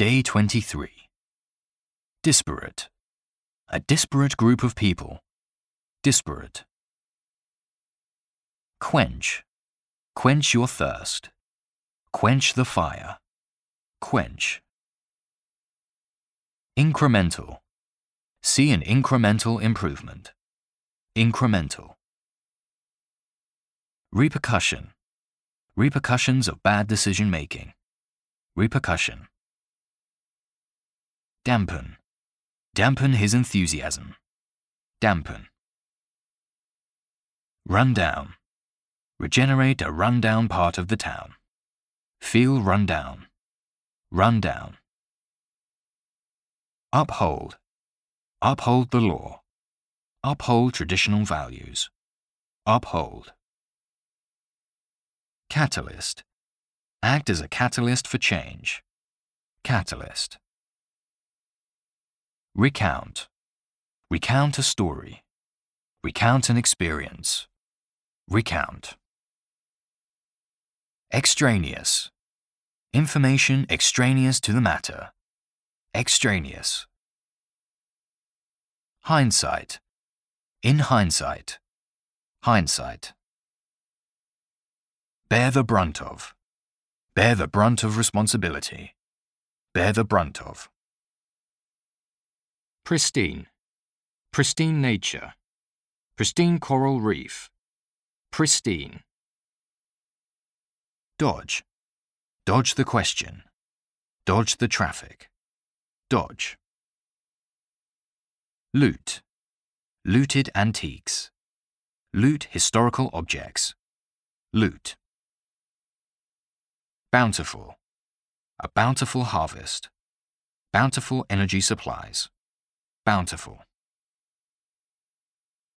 Day 23. Disparate. A disparate group of people. Disparate. Quench. Quench your thirst. Quench the fire. Quench. Incremental. See an incremental improvement. Incremental. Repercussion. Repercussions of bad decision making. Repercussion. Dampen. Dampen his enthusiasm. Dampen. Run down. Regenerate a run-down part of the town. Feel run down. Run down. Uphold. Uphold the law. Uphold traditional values. Uphold. Catalyst. Act as a catalyst for change. Catalyst. Recount. Recount a story. Recount an experience. Recount. Extraneous. Information extraneous to the matter. Extraneous. Hindsight. In hindsight. Hindsight. Bear the brunt of. Bear the brunt of responsibility. Bear the brunt of. Pristine. Pristine nature. Pristine coral reef. Pristine. Dodge. Dodge the question. Dodge the traffic. Dodge. Loot. Looted antiques. Loot historical objects. Loot. Bountiful. A bountiful harvest. Bountiful energy supplies. Bountiful.